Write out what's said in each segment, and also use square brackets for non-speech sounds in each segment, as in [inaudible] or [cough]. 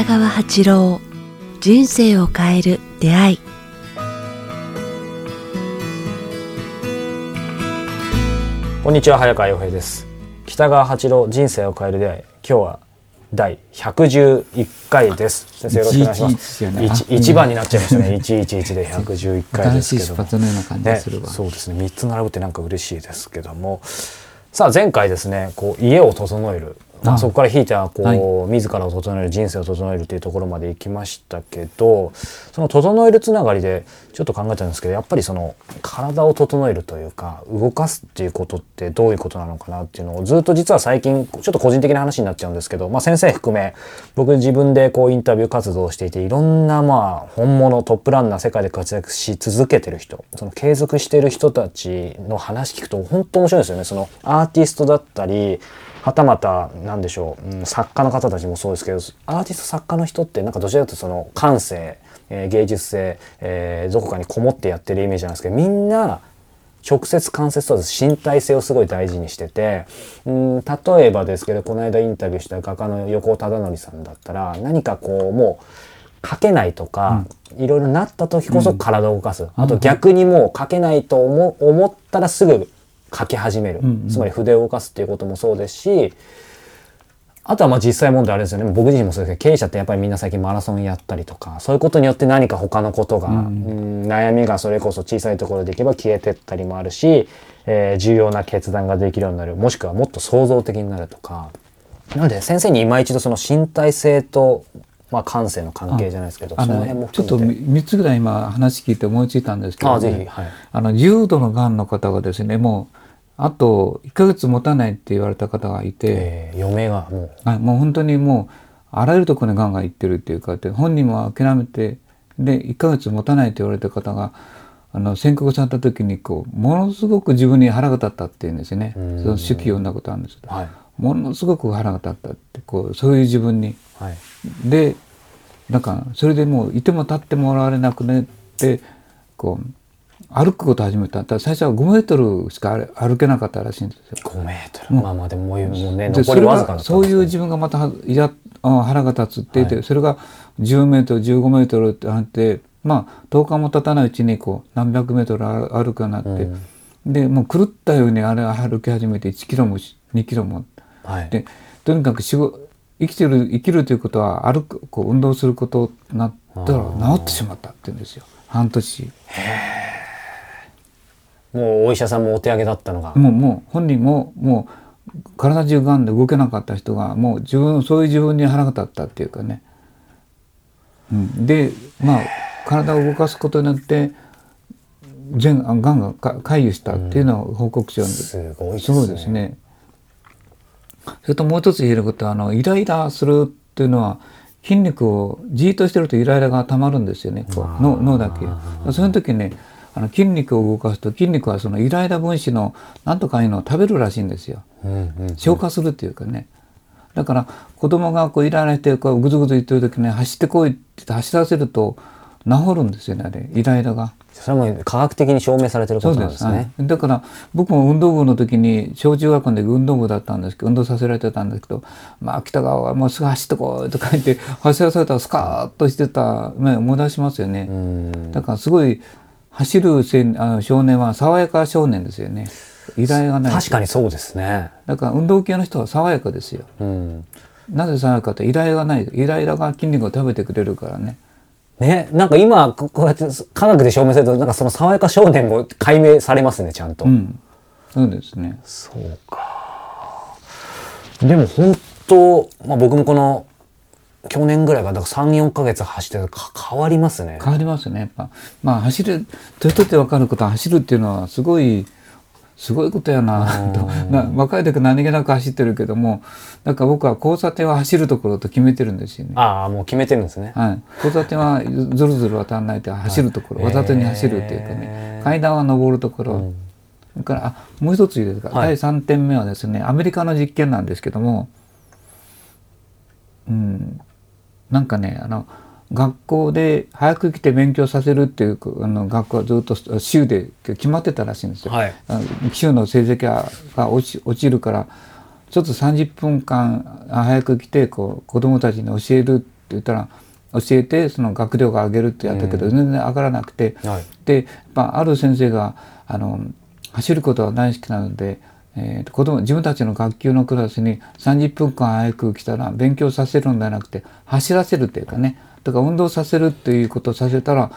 北川八郎人生を変える出会い。こんにちは早川洋平です。北川八郎人生を変える出会い。今日は第111回です。先生よろしくお願いします。111一一番になっちゃいましたね。111で111回で新しい出すけども。発のような感じがするわ、そうですね。3つ並ぶってなんか嬉しいですけども。さあ前回ですねこう家を整える、まあ、あそこから引いてはこう、はい自らを整える人生を整えるというところまで行きましたけどその整えるつながりでちょっと考えたんですけどやっぱりその体を整えるというか動かすっていうことってどういうことなのかなっていうのをずっと実は最近ちょっと個人的な話になっちゃうんですけど、まあ、先生含め僕自分でこうインタビュー活動をしていていろんなまあ本物トップランナー世界で活躍し続けてる人その継続している人たちの話聞くと本当面白いですよね。そのアーティストだったりはたまた何でしょう、うん作家の方たちもそうですけどアーティスト作家の人ってなんかどちらかというとその感性、えー芸術性、えーどこかにこもってやってるイメージなんですけどみんな直接間接問わず身体性をすごい大事にしててうん例えばですけどこの間インタビューした画家の横尾忠則さんだったら何かこうもう書けないとか、いろいろなった時こそ体を動かす、あと逆にもう書けないと思思ったらすぐ書き始める、んうん。つまり筆を動かすっていうこともそうですしあとはまあ実際問題あれですよね。僕自身もそうですけど経営者ってやっぱりみんな最近マラソンやったりとかそういうことによって何か他のことが、うん悩みがそれこそ小さいところでいけば消えてったりもあるし、えー重要な決断ができるようになる。もしくはもっと創造的になるとか。なので先生に今一度その身体性と、まあ、感性の関係じゃないですけどあその辺ものちょっと含めて3つぐらい今話聞いて思いついたんですけど、あぜひはい。あの重度のがんの方がですねもうあと1ヶ月持たないって言われた方がいて、えー、余命がもう。あもう本当にもうあらゆるところにがんがいってるっていうかで本人も諦めてで1ヶ月持たないって言われた方があの宣告された時にこうものすごく自分に腹が立ったっていうんですよね。そん。の手記読んだことあるんですけど、はい。ものすごく腹が立ったってこうそういう自分に。はい。でなんかそれでもういても立ってもらわれなくなってこう歩くことを始めた。最初は5メートルしか歩歩けなかったらしいんですよ。5メートル、まあまあでももうねで残りわずかだったんですそういう自分がまたはいやあ腹が立つって言って、はい。それが10メートル15メートルってなってまあ10日も経たないうちにこう何百メートル歩歩くようになって、でもう狂ったようにあれ歩き始めて1キロも2キロも。はい。でとにかく仕事生きてる生きるということは歩くこう運動することになったら治ってしまったって言うんですよ。半年もうお医者さんもお手上げだったのが、もうもう本人ももう体中がんで動けなかった人がもう自分そういう自分に腹が立ったっていうかね、うん、でまあ体を動かすことによって全がんがか回避したっていうのを報告書に、すごいですね。そうですね。それともう一つ言えることはあのイライラするっていうのは筋肉をじーっとしてるとイライラがたまるんですよね。こう脳脳だけ。その時ねあの筋肉を動かすと筋肉はそのイライラ分子のなんとかいうのを食べるらしいんですよ。消化するっていうかね。だから子供がこうイライラしてこうぐずぐず言ってる時に走ってこいって走らせると治るんですよねあれイライラが。それも科学的に証明されてることなんですすねはいだから僕も運動部の時に小中学校で運動部だったんですけど運動させられてたんですけど「まあ北川はもうすぐ走ってこい」とか言って走らされたらスカーッとしてた、ね、思い出しますよね。うんだからすごい走るせんあの少年は爽やか少年ですよね。イライラがない。確かにそうですねだから運動系の人は爽やかですよ。うんなぜ爽やかってイライラがない。イライラが筋肉を食べてくれるからね。ねなんか今ここうやって科学で証明されるとなんかその爽やか少年も解明されますねちゃんと、うん。そうですね。そうかでも本当、まあ、僕もこの去年ぐらいから34か月走ってるとか変わりますね。変わりますねやっぱ。まあ走る年取って分かることは走るっていうのはすごいすごいことやなと。な若い時何気なく走ってるけどもだから僕は交差点は走るところと決めてるんですよね。ああもう決めてるんですね。はい、交差点はずるずる渡らないで走るところ、はいわざとに走るっていうかへねー。階段は登るところ、うん。それからあもう一ついいですか、はい。第3点目はですねアメリカの実験なんですけども。うんなんかねあの学校で早く来て勉強させるっていうあの学校はずっと州で決まってたらしいんですよ。はい。あの成績がが落ち落ちるからちょっと30分間早く来てこう子どもたちに教える言ったら教えてその学力を上げるってやったけど、全然上がらなくて、はい。でやっぱある先生があの走ることが大好きなので、えーと子供自分たちの学級のクラスに30分間早く来たら勉強させるんではなくて走らせるっていうかね。だから運動させるっていうことをさせたら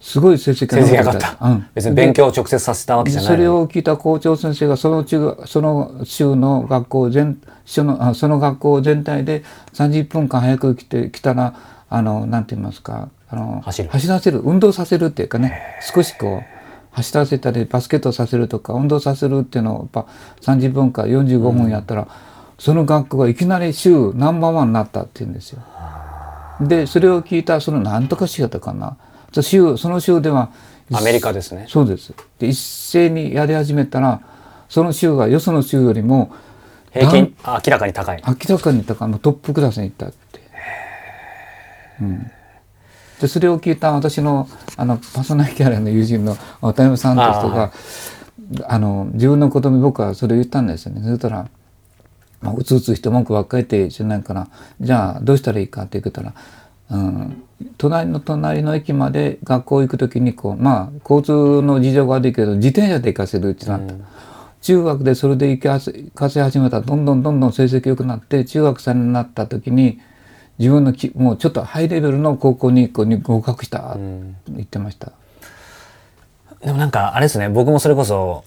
すごい成績がかった、うん、別に勉強を直接させたわけじゃない。それを聞いた校長先生がその中その州の学校全そのあその学校全体で30分間早く来て来たらあのなんて言いますかあの走る。らせる運動させるっていうかね。少しこう走らせたりバスケットさせるとか運動させるっていうのをやっぱ30分間45分やったら、その学校がいきなり州ナンバーワンになったって言うんですよ。でそれを聞いたその何とか州だったかな。州その州ではアメリカですね。そうです。で一斉にやり始めたらその州がよその州よりも平均明らかに高い。明らかに高いのトップクラスに行ったって、うん、でそれを聞いた私のあのパーソナリティアラの友人の渡辺さんという人があの自分の子供に僕はそれを言ったんですよね。そしたらまあ、うつうつして文句ばっかり言ってしないからじゃあどうしたらいいかって言ったら、うん、隣の隣の駅まで学校行く時にこうまあ交通の事情が悪いけど自転車で行かせるってなった、中学でそれで行かせ行かせ始めた。らどんどんどんどん成績良くなって中学生になった時に自分のきもうちょっとハイレベルの高校にこうに合格したって言ってました。でもなんかあれですね。僕もそれこそ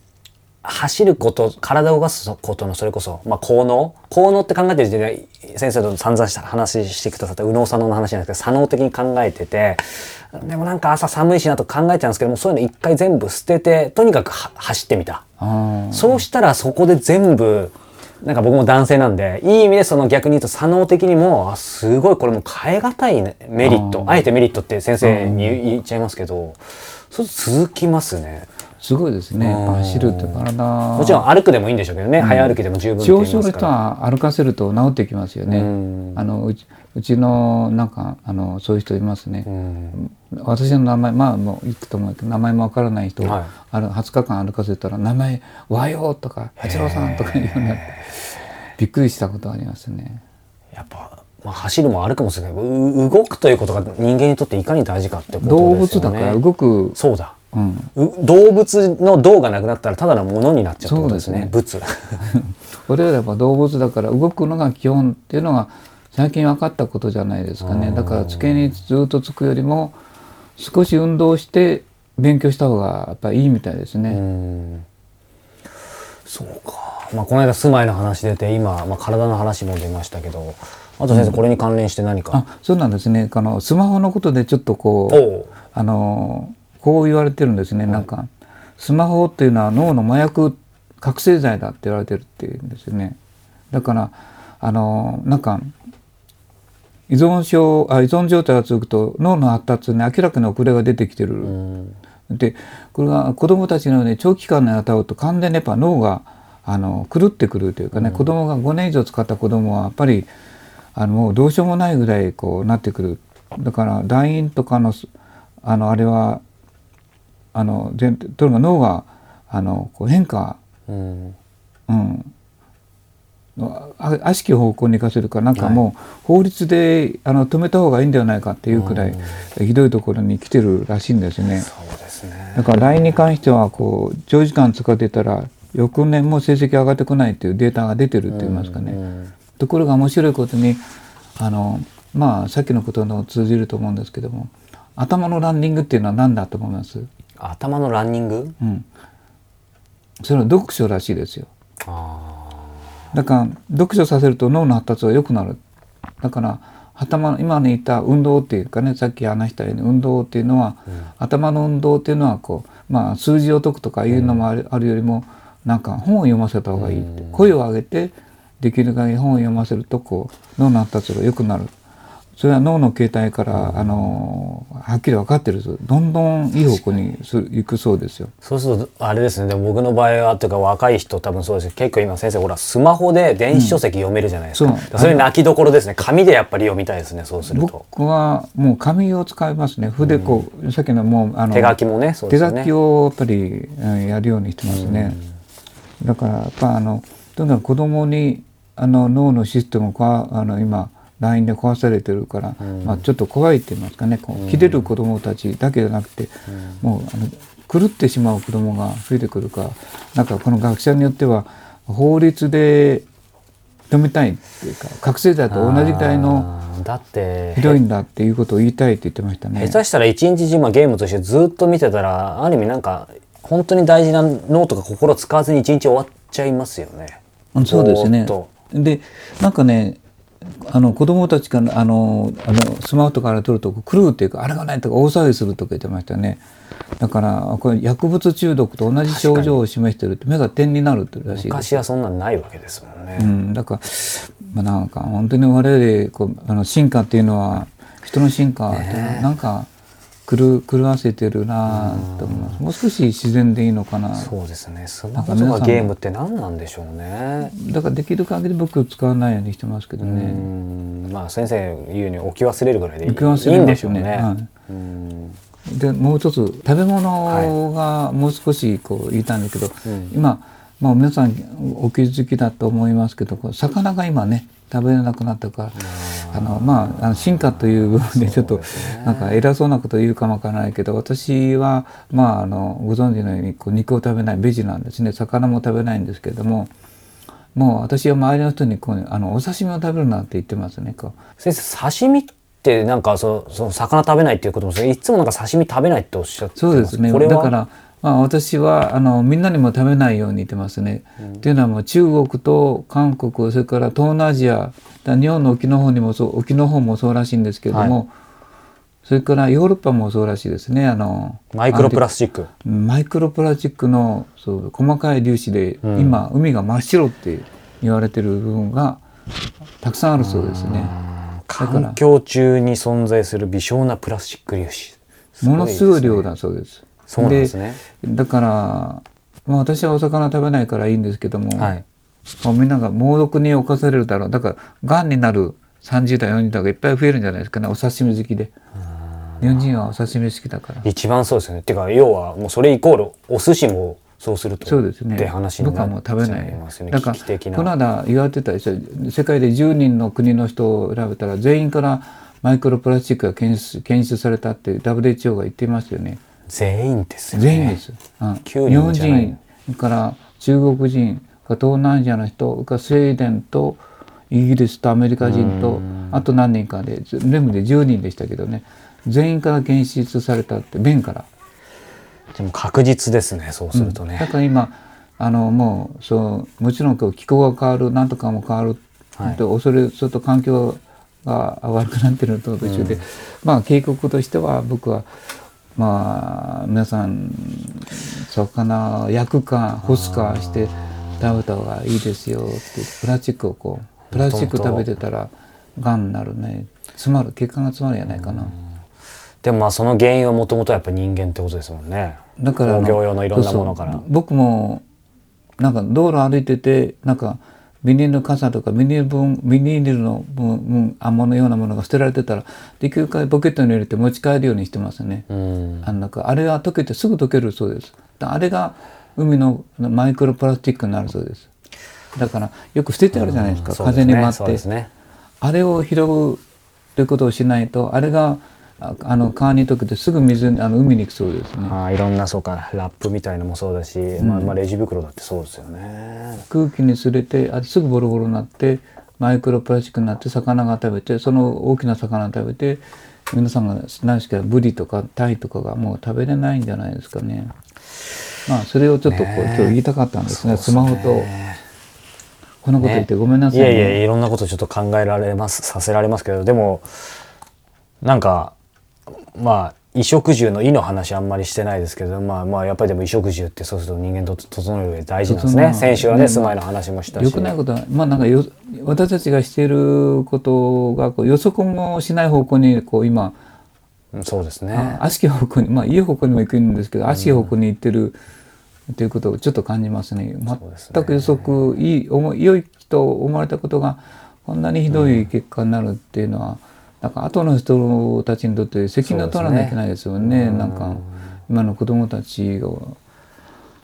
走ること体を動かすことのそれこそ、まあ、効能？効能って考えてる時点で先生と散々した話してくださった右脳左脳の話なんですけど左脳的に考えててでもなんか朝寒いしなと考えちゃうんですけどもそういうの一回全部捨ててとにかく走ってみた。そうしたらそこで全部なんか僕も男性なんでいい意味でその逆に言うと左脳的にもすごいこれも変え難いメリットあえてメリットって先生に言っちゃいますけどそう続きますね。すごいですね。走るって体。もちろん歩くでもいいんでしょうけどね、うん、早歩きでも十分って言いますから。の人は歩かせると治ってきますよね。あのうちうちのなんかあのそういう人いますね。私の名前まあもういくと思うけど名前もわからない人、はい、ある20日間歩かせたら名前和洋とか八郎さんとか言うようになってびっくりしたことありますね。やっぱまあ、走るも歩くもするけど動くということが人間にとっていかに大事かってことですよね。動物だから動く。そうだ。うん、動物の動がなくなったらただのものになっちゃうことですね。物俺ら [laughs] やっぱ動物だから動くのが基本っていうのが最近分かったことじゃないですかね。だから机にずっとつくよりも少し運動して勉強した方がやっぱいいみたいですね。そうか、まあ、この間住まいの話出て今、まあ、体の話も出ましたけどあと先生、これに関連して何か？あそうなんですね。あのスマホのことでちょっとこうあのこう言われてるんですね、はい、なんかスマホっていうのは脳の麻薬覚醒剤だって言われてるっていうんですよね。だからあのなんか依存症あ依存状態が続くと脳の発達に明らかに遅れが出てきてる、でこれが子どもたちのように長期間に与うと完全にやっぱ脳があの狂ってくるというかね、うん、子供が5年以上使った子供はやっぱりあのもうどうしようもないぐらいこうなってくる。だから団員とかのあのあれはあのとにかく脳があのこう変化、うん。うん、悪しき方向に行かせるかなんかもう法律であの止めた方がいいんではないかっていうくらいひどいところに来てるらしいんですね。そうですね。だから LINE に関してはこう長時間使ってたら翌年も成績上がってこないっていうデータが出てるって言いますかね。ところが面白いことにあのまあさっきのことの通じると思うんですけども頭のランニングっていうのは何だと思います？頭のランニング、うん、それは読書らしいですよ。だから読書させると脳の発達が良くなる。だから頭今に言った運動っていうかねさっき話したように運動っていうのは、うん、頭の運動っていうのはこうまあ数字を解くとかいうのもあるうん、あるよりもなんか本を読ませた方がいいって、うん、声を上げてできる限り本を読ませるとこう脳の発達が良くなる。それは脳の形態から、あのはっきり分かってるどんどんいい方向に行くそうですよ。そうするとあれですね。でも僕の場合はというか若い人多分そうです結構今先生ほらスマホで電子書籍読めるじゃないですか、うん、そそれ泣きどころですね。紙でやっぱり読みたいですね。そうすると。僕はもう紙を使いますね。筆こう、うん、さっきのもうあの手書きもね、ね、手書きをやっぱり、うん、やるようにしてますね、だからやっぱあのとにかく子供にあの脳のシステムがあの今ラインで壊されてるから、まあ、ちょっと怖いって言いますかね。こう切れる子どもたちだけじゃなくて、もうあの狂ってしまう子どもが増えてくるからなんかこの学者によっては法律で止めたいっていうか覚醒剤と同じぐらいのだってひどいんだっていうことを言いたいって言ってましたね。下手したら一日中まあゲームとしてずっと見てたらある意味なんか本当に大事な脳とか心を使わずに一日終わっちゃいますよね。うんそうですね。でなんかねあの子供たちからあのあのスマートから撮ると狂うっていうかあれがないとか大騒ぎするとか言ってましたねだからこれ薬物中毒と同じ症状を示してるって目が点になるってらしい昔はそんなんないわけですもんね。うん、だから、まあ、なんか本当に我々こうあの進化っていうのは人の進化なんか狂狂わせてるなと思います。もう少し自然でいいのかな。そうですね。スマホとかゲームって何なんでしょうね。だからできる限り僕使わないようにしてますけどうね。ん。まあ先生言うに置き忘れるぐらいでいい。置き忘いいんでしょうね。はい。うん。でもう一つ食べ物がもう少しこう言いたいんだけど、うん。今、まあ、皆さんお気づきだと思いますけど魚が今ね食べれなくなったからあの、まあ、あの進化という部分でちょっとなんか偉そうなこと言うかもわからないけど私は、まあ、あのご存知のようにこう肉を食べないベジなんですね。魚も食べないんですけれどももう私は周りの人にこうあのお刺身を食べるなって言ってますね先生刺身ってなんかそその魚食べないっていうこともいつもなんか刺身食べないっておっしゃってそうですね。これは？だから、まあ、私はあのみんなにも食べないように言ってますね。っていうのはもう中国と韓国それから東南アジアだ日本の沖の方にもそう沖の方もそうらしいんですけれども、それからヨーロッパもそうらしいですね。あのマイクロプラスチック。マイクロプラスチックのそう細かい粒子で、うん今海が真っ白って言われてる部分がたくさんあるそうですね。環境中に存在する微小なプラスチック粒子。ものすごい量だ。だそうです。そうですね。だから、まあ、私はお魚食べないからいいんですけども、はい。もうみんなが猛毒に侵されるだろうだからがんになる30代40代がいっぱい増えるんじゃないですかねお刺身好きで日本人はお刺身好きだから一番そうですよね。てか要はもうそれイコールお寿司もそうするとそうですねって話にないいますよね。だから。この間言われてたでしょ世界で10人の国の人を調べたら全員からマイクロプラスチックが検出検出されたって WHO が言っていますよね全員ですよね。全員です、うん。9日本人じゃない。人から中国人東南アジアの人がスウェーデンとイギリスとアメリカ人とあと何人かで全部で10人でしたけどね。全員から検出されたって便から、でも確実ですね。そうするとだね。から今あのもうそうもちろん気候が変わるなんとかも変わるはい。と恐れちょっと環境が悪くなってるのと一緒で、まあ警告としては僕はまあ皆さん魚焼くか干すかして食べた方がいいですよってプラスチックをこうプラスチック食べてたらがんになるね詰まる血管が詰まるんじゃないかな。でもまあその原因はもともとやっぱ人間ってことですもんね。だからあ工業用のいろんなものから僕もなんか道路歩いててなんかビニールの傘とかビニール分ビニールの分分甘のようなものが捨てられてたらできるだけポケットに入れて持ち帰るようにしてますね。うん。あのなんかあれは溶けてすぐ溶けるそうです。だあれが海のマイクロプラスチックになるそうです。だからよく捨ててあるじゃないですか、風に舞ってそうですね。あれを拾うということをしないとあれがああの川に溶けてすぐ水にあの海に行くそうですね。ああいろんなそうかラップみたいのもそうだし、まあまあレジ袋だってそうですよね。空気にすれてあれすぐボロボロになってマイクロプラスチックになって魚が食べてその大きな魚を食べて皆さんが何しかブリとかタイとかがもう食べれないんじゃないですかね。まあそれをちょっとこう、今日言いたかったんですねスマホとこんなこと言ってごめんなさい、いやいやいろんなことちょっと考えられますさせられますけどでもなんかまあ衣食住の「衣」の話あんまりしてないですけどまあまあやっぱりでも衣食住ってそうすると人間と整える上で大事なんですね。先週はねね住まいの話もしたし。よくないことはまあなんかよ私たちがしていることがこう予測もしない方向にこう今うんそうですね。あ悪しき方向にまあいい方向にも行くんですけど悪しき方向に行ってるということをちょっと感じますね。全く予測いい思い良いと思われたことがこんなにひどい結果になるっていうのは、なんか後の人たちにとって責任を取らなきゃいけないですよね。なんか今の子供たちが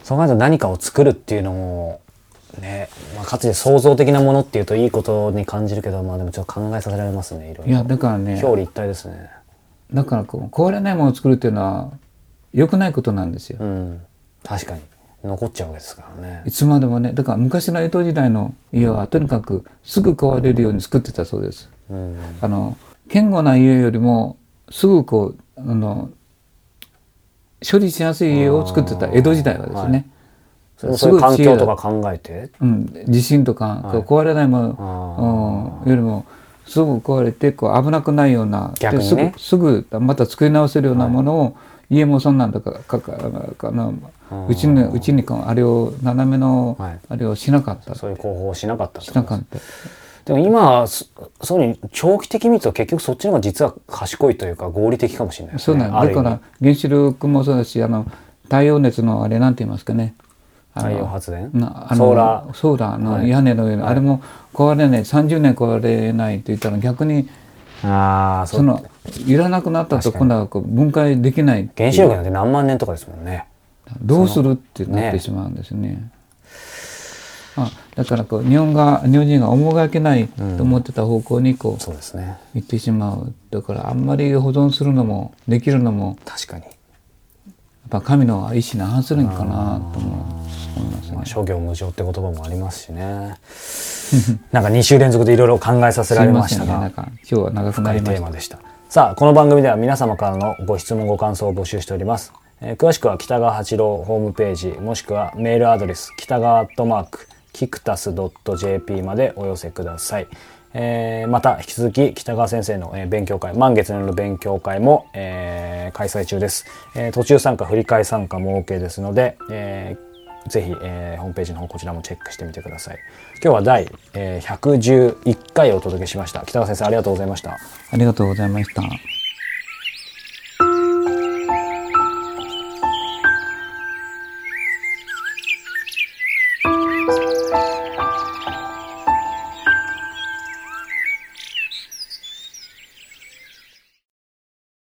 そう考えると何かを作るっていうのもねまあ、かつて創造的なものっていうといいことに感じるけどまあでもちょっと考えさせられますねいろいろ。いやだからね表裏一体ですね。だからこう壊れないものを作るっていうのは良くないことなんですよ。うん。確かに。残っちゃうわけですからね。いつまでもねだから昔の江戸時代の家はとにかくすぐ壊れるように作ってたそうです。うん。あの堅固な家よりもすぐこうあの処理しやすい家を作ってた江戸時代はですね。それもそういう環境とか考えて？うん、地震とか、はい。壊れないもの、うん、よりもすぐ壊れてこう危なくないようなね。ですぐすぐまた作り直せるようなものを、家もそんなんだからかかかのうちにうちにあれを斜めの、はい。あれをしなかったそういう広報をしなかったしなかったでも今そそういう長期的に見ると結局そっちの方が実は賢いというか合理的かもしれないですね。そうなんだから原子力もそうだしあの太陽熱のあれなんて言いますかね。太陽発電？なあのソーラー。ソーラーのはい。屋根の上の、はい。あれも壊れない30年壊れないって言ったら逆にああそのいらなくなったと今度は分解できない原子力なんて何万年とかですもんねどうするってなってしまう。んですね。あだからこう日本が日本人が思いがけないと思ってた方向にこうそうですね。行ってしまう。だからあんまり保存するのもできるのも確かに、やっぱ神の意志に反するんかなとも思いますね。まあ、。諸行無常って言葉もありますしね。[laughs] なんか2週連続でいろいろ考えさせられましたが。ね。なんか今日は長くな深いりました。テーマでした。さあこの番組では皆様からのご質問ご感想を募集しております、えー詳しくは北川八郎ホームページもしくはメールアドレス北川アットマークキクタス .jp までお寄せください、えーまた引き続き北川先生の、え勉強会満月の勉強会も、えー開催中です、えー途中参加振り替え参加も OK ですので、えーぜひ、えーホームページの方こちらもチェックしてみてください。今日は第、えー111回お届けしました。北川先生ありがとうございました。ありがとうございました。